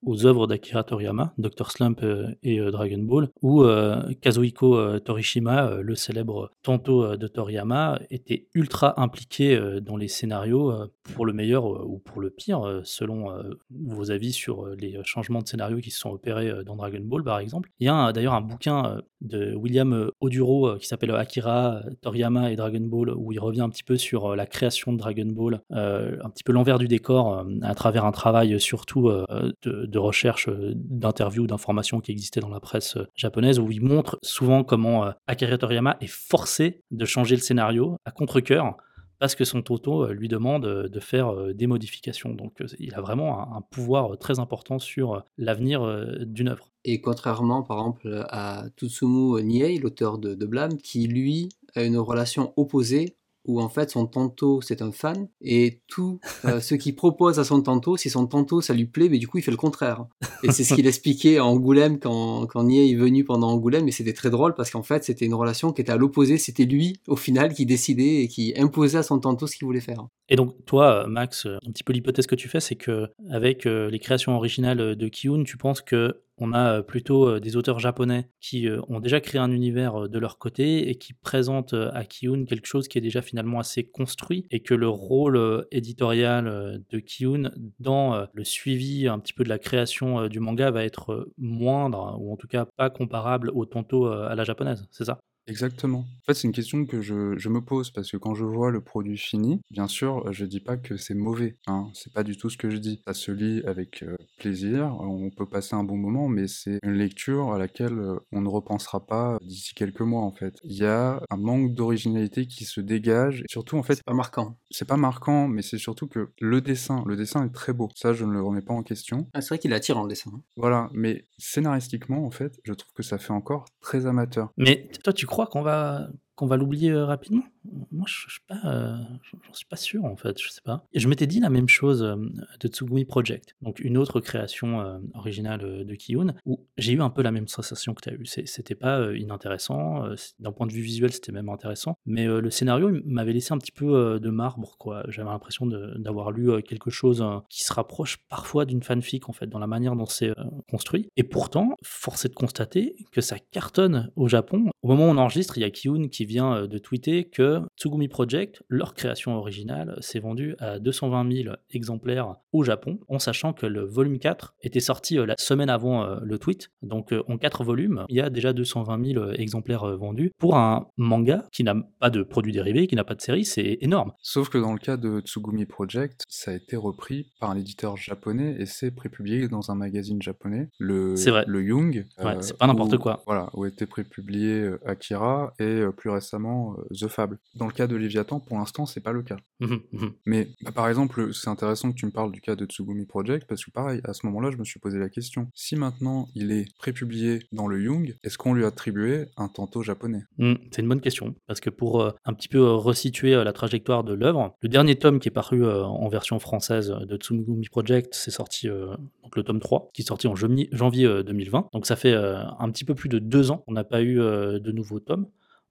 Speaker 1: aux œuvres d'Akira Toriyama, Dr. Slump euh, et euh, Dragon Ball, où euh, Kazuhiko Torishima, le célèbre tanto de Toriyama, était ultra impliqué dans les scénarios, pour le meilleur ou pour le pire, selon vos avis sur les changements de scénario qui se sont opérés dans Dragon Ball, par exemple. Il y a d'ailleurs un bouquin de William Oduro qui s'appelle Akira Toriyama et Dragon Ball, où il revient un petit peu sur la création de Dragon Ball, un petit peu l'envers du décor, à travers un travail surtout de de recherche, euh, d'interviews, d'informations qui existaient dans la presse euh, japonaise, où il montre souvent comment euh, Akira Toriyama est forcé de changer le scénario à contre-coeur parce que son Toto lui demande de faire des modifications. Donc il a vraiment un, pouvoir très important sur l'avenir d'une œuvre.
Speaker 3: Et contrairement par exemple à Tutsumu Niei, l'auteur de, de Blame, qui lui a une relation opposée où en fait son tanto c'est un fan et tout euh, ce qu'il propose à son tanto, si son tanto ça lui plaît, mais du coup il fait le contraire. Et c'est ce qu'il expliquait à Angoulême quand, quand est venu pendant Angoulême et c'était très drôle parce qu'en fait c'était une relation qui était à l'opposé, c'était lui au final qui décidait et qui imposait à son tanto ce qu'il voulait faire.
Speaker 1: Et donc toi Max, un petit peu l'hypothèse que tu fais c'est que avec euh, les créations originales de Kiyun, tu penses que on a plutôt des auteurs japonais qui ont déjà créé un univers de leur côté et qui présentent à Kiyun quelque chose qui est déjà finalement assez construit et que le rôle éditorial de Kiyun dans le suivi un petit peu de la création du manga va être moindre ou en tout cas pas comparable au tanto à la japonaise, c'est ça?
Speaker 2: Exactement. En fait, c'est une question que je, je me pose parce que quand je vois le produit fini, bien sûr, je dis pas que c'est mauvais. Hein. C'est pas du tout ce que je dis. Ça se lit avec euh, plaisir, on peut passer un bon moment, mais c'est une lecture à laquelle euh, on ne repensera pas d'ici quelques mois en fait. Il y a un manque d'originalité qui se dégage. surtout en fait,
Speaker 3: c'est pas marquant.
Speaker 2: C'est pas marquant, mais c'est surtout que le dessin, le dessin est très beau. Ça, je ne le remets pas en question.
Speaker 3: Ah, c'est vrai qu'il attire en le dessin. Hein.
Speaker 2: Voilà, mais scénaristiquement, en fait, je trouve que ça fait encore très amateur.
Speaker 1: Mais toi, tu crois qu'on va qu'on va l'oublier euh, rapidement? Moi, je euh, j'en suis pas sûr en fait, je sais pas. Et je m'étais dit la même chose euh, de Tsugumi Project, donc une autre création originale de Kiyun, où j'ai eu un peu la même sensation que tu as eu. C'est- C'était pas inintéressant, d'un point de vue visuel, c'était même intéressant, mais le scénario m'avait laissé un petit peu de marbre. J'avais l'impression d'avoir lu quelque chose euh, qui se rapproche parfois d'une fanfic en fait, dans la manière dont c'est construit. Et pourtant, force est de constater que ça cartonne au Japon. Au moment où on enregistre, il y a Kiyun qui vient euh, de tweeter que Tsugumi Project, leur création originale, s'est vendue à 220 000 exemplaires au Japon, en sachant que le volume 4 était sorti euh, la semaine avant euh, le tweet. Donc en 4 volumes, il y a déjà 220 000 exemplaires vendus. Pour un manga qui n'a pas de produits dérivés, qui n'a pas de série, c'est énorme.
Speaker 2: Sauf que dans le cas de Tsugumi Project, ça a été repris par un éditeur japonais et c'est prépublié dans un magazine japonais, le,
Speaker 1: vrai.
Speaker 2: le Young.
Speaker 1: Ouais, c'est pas n'importe quoi.
Speaker 2: Voilà, où était prépublié Akira et plus récemment euh, The Fable. Dans le cas de Léviathan, pour l'instant, c'est pas le cas.
Speaker 1: Mhm, mhm.
Speaker 2: Mais bah, par exemple, c'est intéressant que tu me parles du cas de Tsugumi Project parce que pareil, à ce moment-là, je me suis posé la question. Si maintenant il est prépublié dans le Young, est-ce qu'on lui a attribué un tanto japonais?
Speaker 1: Hmm, c'est une bonne question, parce que pour euh, un petit peu euh, resituer euh, la trajectoire de l'œuvre, le dernier tome qui est paru en version française de Tsugumi Project, c'est sorti donc le tome 3, qui est sorti en janvier, janvier, euh, 2020. Donc ça fait un petit peu plus de deux ans qu'on n'a pas eu de nouveaux tomes.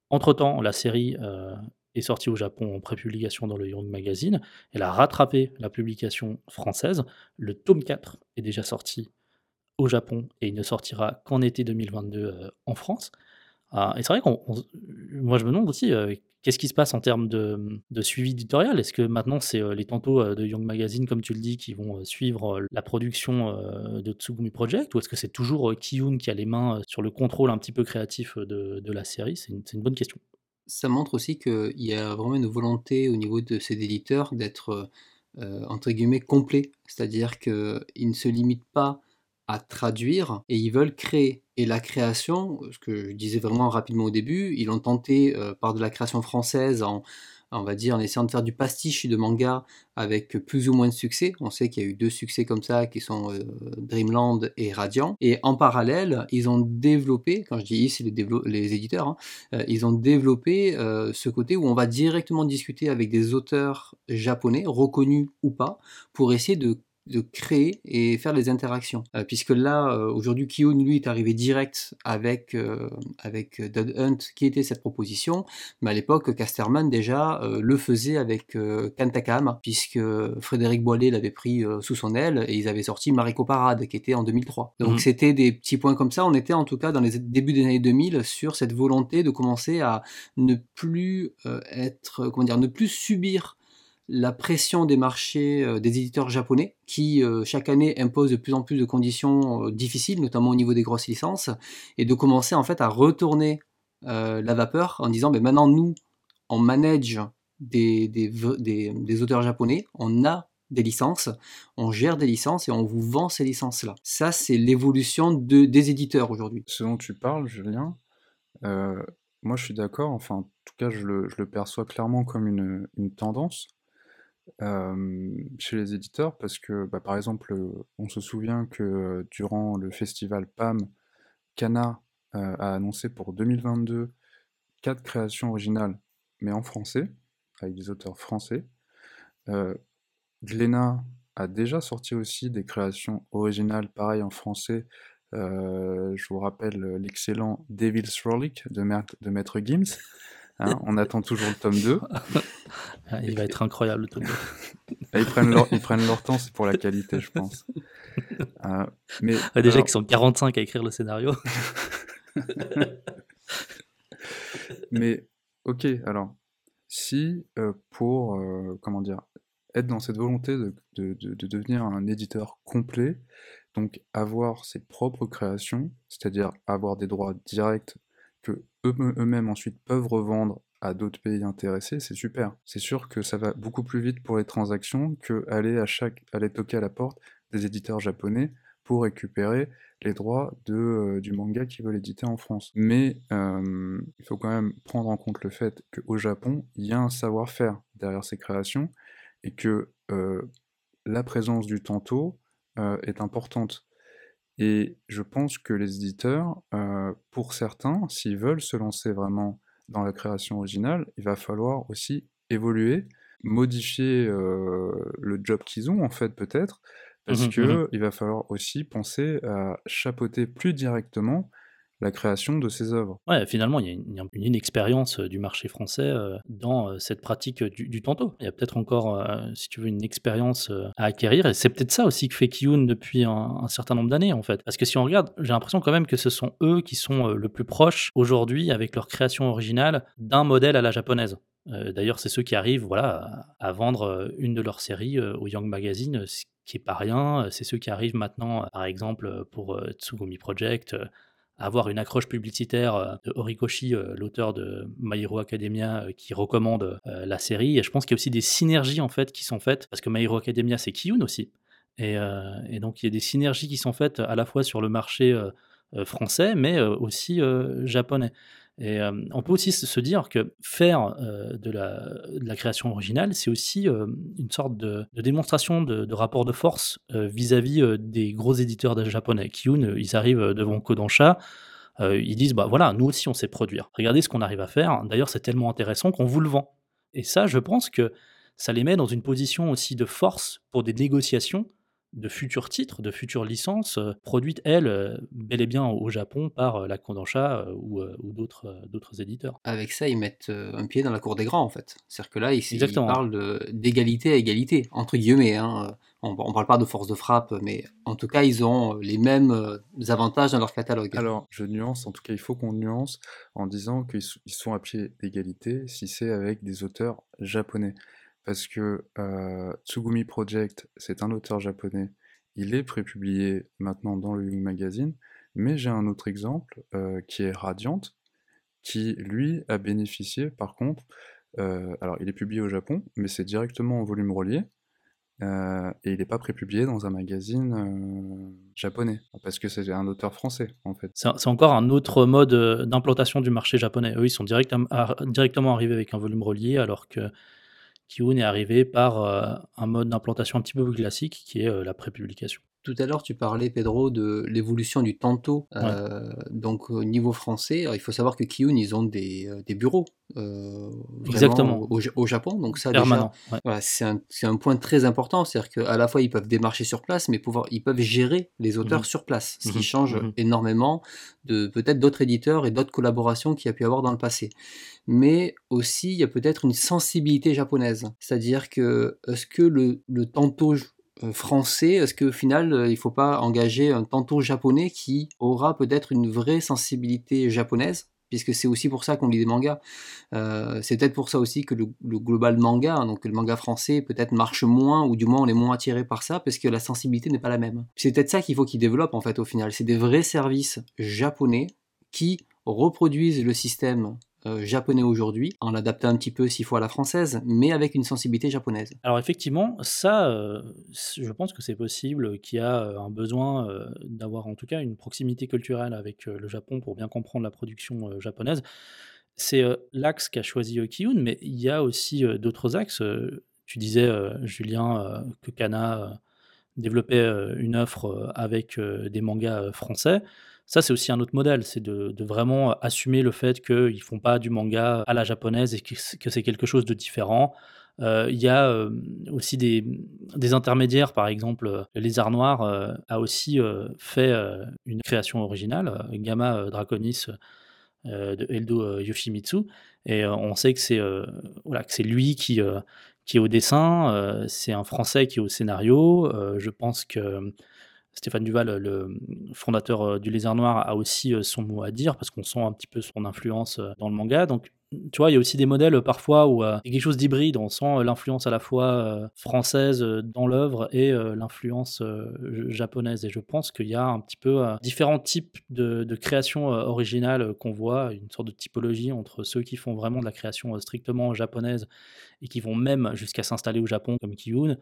Speaker 1: Entre-temps, la série euh, est sortie au Japon en prépublication dans le Young Magazine. Elle a rattrapé la publication française. Le tome 4 est déjà sorti au Japon et il ne sortira qu'en été 2022 euh, en France. Ah, et c'est vrai qu'on, on- moi je me demande aussi euh, qu'est-ce qui se passe en termes de, suivi éditorial? Est-ce que maintenant c'est euh, les tantos euh, de Young Magazine, comme tu le dis, qui vont euh, suivre la production de Tsugumi Project, ou est-ce que c'est toujours Kiyun qui a les mains sur le contrôle un petit peu créatif de, la série? C'est une, bonne question.
Speaker 3: Ça montre aussi qu'il y a vraiment une volonté au niveau de ces éditeurs d'être entre guillemets complet, c'est-à-dire qu'ils ne se limitent pas à traduire et ils veulent créer. Et la création, ce que je disais vraiment rapidement au début, ils ont tenté euh, par de la création française en, on va dire, en essayant de faire du pastiche de manga avec plus ou moins de succès. On sait qu'il y a eu deux succès comme ça qui sont euh, Dreamland et Radiant. Et en parallèle, ils ont développé, quand je dis ils, c'est les, éditeurs, hein, euh, ils ont développé ce côté où on va directement discuter avec des auteurs japonais, reconnus ou pas, pour essayer de de créer et faire les interactions. Euh, puisque là, euh, aujourd'hui, Kiyun, lui, est arrivé direct avec, euh, avec Dead Hunt, qui était cette proposition, mais à l'époque, Casterman, déjà, euh, le faisait avec Kantakama, puisque Frédéric Boilet l'avait pris sous son aile, et ils avaient sorti Mariko Parade, qui était en 2003. Donc
Speaker 1: Mhm.
Speaker 3: c'était des petits points comme ça, on était en tout cas dans les débuts des années 2000 sur cette volonté de commencer à ne plus être, comment dire, ne plus subir la pression des marchés euh, des éditeurs japonais qui euh, chaque année imposent de plus en plus de conditions euh, difficiles, notamment au niveau des grosses licences, et de commencer en fait à retourner la vapeur en disant ben maintenant nous on manage des, des, auteurs japonais, on a des licences, on gère des licences et on vous vend ces licences-là. Ça, c'est l'évolution de, des éditeurs aujourd'hui.
Speaker 2: Ce dont tu parles, Julien, moi je suis d'accord, enfin en tout cas je le, perçois clairement comme une tendance chez les éditeurs parce que bah, par exemple on se souvient que durant le festival PAM, euh, a annoncé pour 2022 quatre créations originales mais en français, avec des auteurs français. Euh, Glénat a déjà sorti aussi des créations originales, pareil en français. Je vous rappelle l'excellent Devil's Frolic de, de Maître Gims. Hein, on attend toujours le tome 2.
Speaker 1: Ah, Il va être incroyable le tome deux.
Speaker 2: Là, ils, prennent leur, ils prennent leur temps, c'est pour la qualité, je pense. Euh, mais
Speaker 1: Ah, déjà
Speaker 2: alors-
Speaker 1: qu'ils sont 45 à écrire le scénario.
Speaker 2: Mais ok, alors, si euh, pour, euh, comment dire, être dans cette volonté de, de- de- de devenir un éditeur complet, donc avoir ses propres créations, c'est-à-dire avoir des droits directs que eux- eux-mêmes ensuite peuvent revendre à d'autres pays intéressés, c'est super. C'est sûr que ça va beaucoup plus vite pour les transactions que aller à chaque, aller toquer à la porte des éditeurs japonais pour récupérer les droits de, euh, du manga qu'ils veulent éditer en France. Mais euh, il faut quand même prendre en compte le fait qu'au Japon, il y a un savoir-faire derrière ces créations et que euh, la présence du tanto euh, est importante. Et je pense que les éditeurs, euh, pour certains, s'ils veulent se lancer vraiment dans la création originale, il va falloir aussi évoluer, modifier le job qu'ils ont en fait peut-être, parce
Speaker 1: Mmh
Speaker 2: que il va falloir aussi penser à chapeauter plus directement la création de ces œuvres.
Speaker 1: Ouais, finalement, il y a une une inexpérience, heu, du marché français, heu, dans, heu, cette pratique, du du. Il y a peut-être encore, si tu veux, une expérience, à acquérir et c'est peut-être ça aussi que fait Kiyun depuis un certain nombre d'années, en fait. Parce que si on regarde, j'ai l'impression quand même que ce sont eux qui sont, le plus proches aujourd'hui avec leur création originale d'un modèle à la japonaise. D'ailleurs, c'est ceux qui arrivent, voilà, à vendre, une de leurs séries, au Young Magazine, ce qui est pas rien. C'est ceux qui arrivent maintenant, par exemple, pour, Tsugumi Project, avoir une accroche publicitaire, heu, de Horikoshi, heu, l'auteur de My Hero Academia, heu, qui recommande, la série. Et je pense qu'il y a aussi des synergies, en fait, qui sont faites parce que My Hero Academia, c'est Kiyun aussi. Et donc il y a des synergies qui sont faites à la fois sur le marché, français mais aussi, japonais et hem, on peut aussi se dire que faire, heu, de la création originale, c'est aussi, hem, une sorte de démonstration de rapport de force, vis-à-vis, heu, des gros éditeurs japonais. Kiyun, ils arrivent, devant Kodansha, ils disent: «Bah, voilà, nous aussi on sait produire. Regardez ce qu'on arrive à faire. D'ailleurs, c'est tellement intéressant qu'on vous le vend» et ça, je pense que ça les met dans une position aussi de force pour des négociations de futurs titres, de futures licences, heu, produites, elles, heu, bel et bien au Japon par, heu, la Kodansha, ou ou d'autres, éditeurs.
Speaker 3: Avec ça, ils mettent, un pied dans la cour des grands, en fait. C'est-à-dire que là, ils parlent de «d'égalité à égalité», entre guillemets, hein, on on parle pas de force de frappe, mais en tout cas, ils ont, les mêmes, avantages dans leur catalogue.
Speaker 2: Alors, je nuance, en tout cas, il faut qu'on nuance en disant qu'ils sont à pied d'égalité si c'est avec des auteurs japonais. Parce que, heu, Tsugumi Project, c'est un auteur japonais. Il est prépublié maintenant dans le Young Magazine, mais j'ai un autre exemple, heu, qui est Radiant, qui lui a bénéficié par contre, heu, alors il est publié au Japon, mais c'est directement en volume relié, et il est pas prépublié dans un magazine, japonais. Parce que c'est un auteur français, en fait.
Speaker 1: C'est encore un autre mode, d'implantation du marché japonais. Eux, ils sont directement arrivés avec un volume relié alors que Kiyun est arrivé par, heu, un mode d'implantation un petit peu plus classique qui est, heu, la prépublication.
Speaker 3: Tout à l'heure, tu parlais, Pedro, de l'évolution du tanto,
Speaker 1: Ouais.
Speaker 3: heu, donc au niveau français, alors il faut savoir que Kiyun, ils ont des, des bureaux,
Speaker 1: Exactement.
Speaker 3: au Ja au Japon, donc ça déjà,
Speaker 1: Permanent, ouais.
Speaker 3: voilà, c'est un point très important. C'est-à-dire qu'à la fois, ils peuvent démarcher sur place, mais pouvoir ils peuvent gérer les
Speaker 1: Mmh
Speaker 3: auteurs sur place, ce qui
Speaker 1: mh.
Speaker 3: change
Speaker 1: Mmh mh.
Speaker 3: énormément de peut-être d'autres éditeurs et d'autres collaborations qu'il y a pu avoir dans le passé. Mais aussi, il y a peut-être une sensibilité japonaise. C'est-à-dire que, est-ce que le le tanto français, est-ce qu'au final, heu, il faut pas engager un tanto japonais qui aura peut-être une vraie sensibilité japonaise? Puisque c'est aussi pour ça qu'on lit des mangas. Heu, c'est peut-être pour ça aussi que le global manga, donc le manga français peut-être marche moins ou du moins on est moins attiré par ça parce que la sensibilité n'est pas la même. C'est peut-être ça qu'il faut qu'ils développent en fait au final. C'est des vrais services japonais qui reproduisent le système, japonais aujourd'hui, en l'adaptant un petit peu s'il faut à la française, mais avec une sensibilité japonaise.
Speaker 1: Alors effectivement, ça, heu, c je pense que c'est possible, qu'il y a, heu, un besoin, d'avoir en tout cas une proximité culturelle avec, le Japon pour bien comprendre la production, japonaise. C'est, l'axe qu'a choisi, Kiyun, mais il y a aussi, d'autres axes, tu disais, Julien, que Kana, développait, une offre, avec, des mangas, français. Ça, c'est aussi un autre modèle, c'est de vraiment assumer le fait qu'ils font pas du manga à la japonaise et que c'est quelque chose de différent. Heu, il y a, hem, aussi des, intermédiaires, par exemple, heu, Lézard Noir, heu, a aussi, fait, une création originale, Gamma, Draconis, de Eldo, Yoshimitsu et on sait que c'est, voilà, lui qui, qui est au dessin, c'est un Français qui est au scénario. Je pense que, Stéphane Duval, le, fondateur, heu, du Lézard Noir, a aussi, heu, son mot à dire parce qu'on sent un petit peu son influence, heu, dans le manga. Donc, tu vois, il y a aussi des modèles, parfois où, il y a quelque chose d'hybride. On sent, l'influence à la fois, française, dans l'œuvre et l'influence, japonaise et je pense qu'il y a un petit peu, différents types de de créations, originales, qu'on voit, une sorte de typologie entre ceux qui font vraiment de la création, strictement japonaise et qui vont même jusqu'à s'installer au Japon comme Kiyun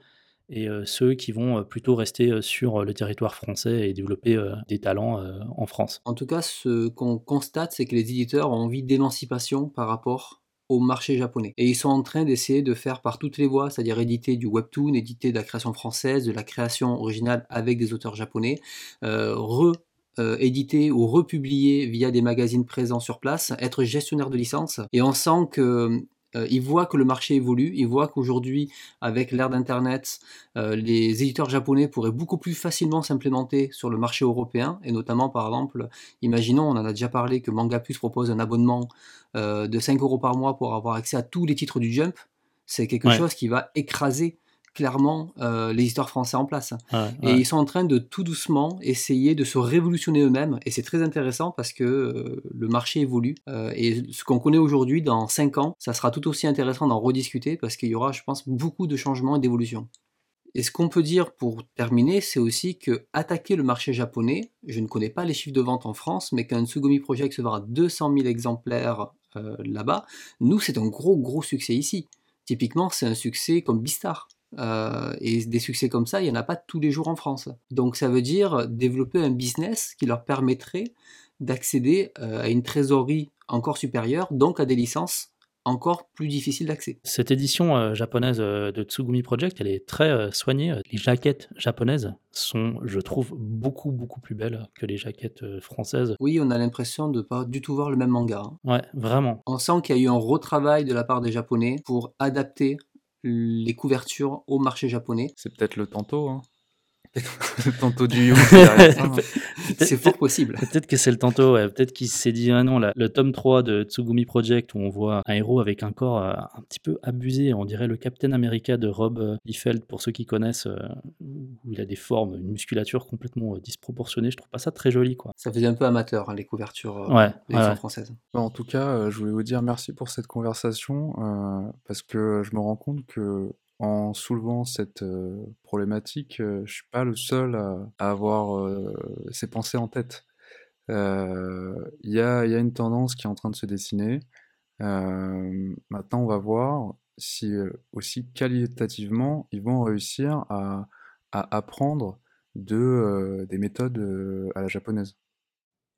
Speaker 1: et heu, ceux qui vont, heu, plutôt rester, heu, sur, le territoire français et développer, des talents, en France.
Speaker 3: En tout cas, ce qu'on constate, c'est que les éditeurs ont envie d'émancipation par rapport au marché japonais et ils sont en train d'essayer de faire par toutes les voies, c'est-à-dire éditer du webtoon, éditer de la création française, de la création originale avec des auteurs japonais, euh, éditer ou republier via des magazines présents sur place, être gestionnaire de licence. Et on sent que euh, ils voient que le marché évolue, ils voient qu'aujourd'hui, avec l'ère d'Internet, euh, les éditeurs japonais pourraient beaucoup plus facilement s'implémenter sur le marché européen, et notamment, par exemple, imaginons, on en a déjà parlé, que Manga Plus propose un abonnement euh, de 5 euros par mois pour avoir accès à tous les titres du Jump. C'est quelque
Speaker 1: Ouais.
Speaker 3: chose qui va écraser clairement euh, les éditeurs français en place. Et
Speaker 1: ouais.
Speaker 3: ils sont en train de tout doucement essayer de se révolutionner eux-mêmes. Et c'est très intéressant parce que euh, le marché évolue. Euh, et ce qu'on connaît aujourd'hui, dans 5 ans, ça sera tout aussi intéressant d'en rediscuter parce qu'il y aura, je pense, beaucoup de changements et d'évolutions. Et ce qu'on peut dire pour terminer, c'est aussi que attaquer le marché japonais, je ne connais pas les chiffres de vente en France, mais qu'un Tsugumi Project se à 200 000 exemplaires là-bas, nous, c'est un gros, gros succès ici. Typiquement, c'est un succès comme Bistar. Euh, et des succès comme ça, il n'y en a pas tous les jours en France. Donc ça veut dire développer un business qui leur permettrait d'accéder euh, à une trésorerie encore supérieure, donc à des licences encore plus difficiles d'accès.
Speaker 1: Cette édition euh, japonaise de Tsugumi Project, elle est très soignée. Les jaquettes japonaises sont, je trouve, beaucoup, beaucoup plus belles que les jaquettes françaises.
Speaker 3: Oui, on a l'impression de pas du tout voir le même manga. hein.
Speaker 1: Ouais, vraiment.
Speaker 3: On sent qu'il y a eu un retravail de la part des Japonais pour adapter les couvertures au marché japonais.
Speaker 2: C'est peut-être le tantôt, hein. Le tantôt du You hein.
Speaker 3: C'est fort possible.
Speaker 1: Peut-être que c'est le tantôt, ouais. peut-être qu'il s'est dit ah non, là, le tome 3 de Tsugumi Project où on voit un héros avec un corps euh, un petit peu abusé, on dirait le Captain America de Rob euh, Liefeld pour ceux qui connaissent, euh, où il a des formes, une musculature complètement euh, disproportionnée, je trouve pas ça très joli quoi.
Speaker 3: Ça faisait un peu amateur, hein, les couvertures euh,
Speaker 1: Ouais, ouais.
Speaker 3: française.
Speaker 2: Bah, En tout cas, euh, je voulais vous dire merci pour cette conversation euh, parce que je me rends compte que en soulevant cette problématique, euh, je suis pas le seul à, avoir ces pensées en tête. Il y a, une tendance qui est en train de se dessiner. Maintenant, on va voir si aussi qualitativement ils vont réussir à, apprendre de, des méthodes à la japonaise.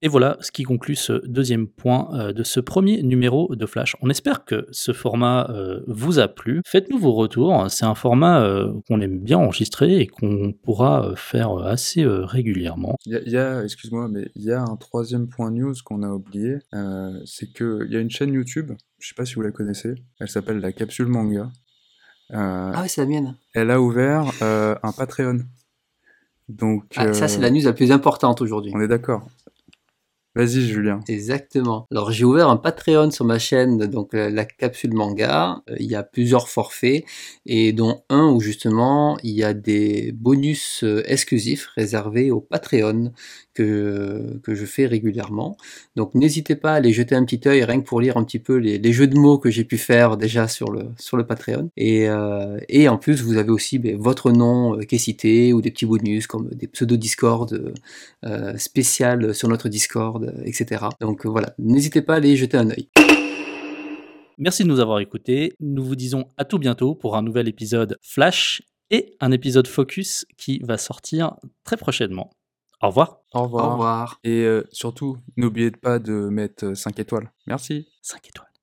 Speaker 1: Et voilà ce qui conclut ce deuxième point euh, de ce premier numéro de Flash. On espère que ce format euh, vous a plu. Faites-nous vos retours. C'est un format euh, qu'on aime bien enregistrer et qu'on pourra faire assez régulièrement.
Speaker 2: Il y a, excuse-moi, mais il y a un troisième point news qu'on a oublié, euh, c'est qu'il y a une chaîne YouTube, je sais pas si vous la connaissez, elle s'appelle La Capsule Manga. Euh,
Speaker 3: Ah oui, c'est la mienne.
Speaker 2: Elle a ouvert euh, un Patreon. Donc,
Speaker 3: Ah, ça, c'est la news la plus importante aujourd'hui.
Speaker 2: on est d'accord. Vas-y, Julien.
Speaker 3: Exactement. Alors j'ai ouvert un Patreon sur ma chaîne, donc euh, la capsule manga. Euh, Il y a plusieurs forfaits et dont un où justement il y a des bonus euh, exclusifs réservés au Patreon que, je fais régulièrement. Donc n'hésitez pas à aller jeter un petit œil rien que pour lire un petit peu les, jeux de mots que j'ai pu faire déjà sur le, sur le Patreon. Et, euh, en plus vous avez aussi ben, votre nom euh, qui est cité ou des petits bonus comme des pseudo Discord euh, euh, spécial sur notre Discord, euh, etc. Donc voilà, n'hésitez pas à aller jeter un œil.
Speaker 1: Merci de nous avoir écoutés. Nous vous disons à tout bientôt pour un nouvel épisode Flash et un épisode Focus qui va sortir très prochainement. Au revoir.
Speaker 2: Au revoir.
Speaker 3: Au revoir.
Speaker 2: Et euh, surtout, n'oubliez pas de mettre 5 étoiles. Merci.
Speaker 1: 5 étoiles.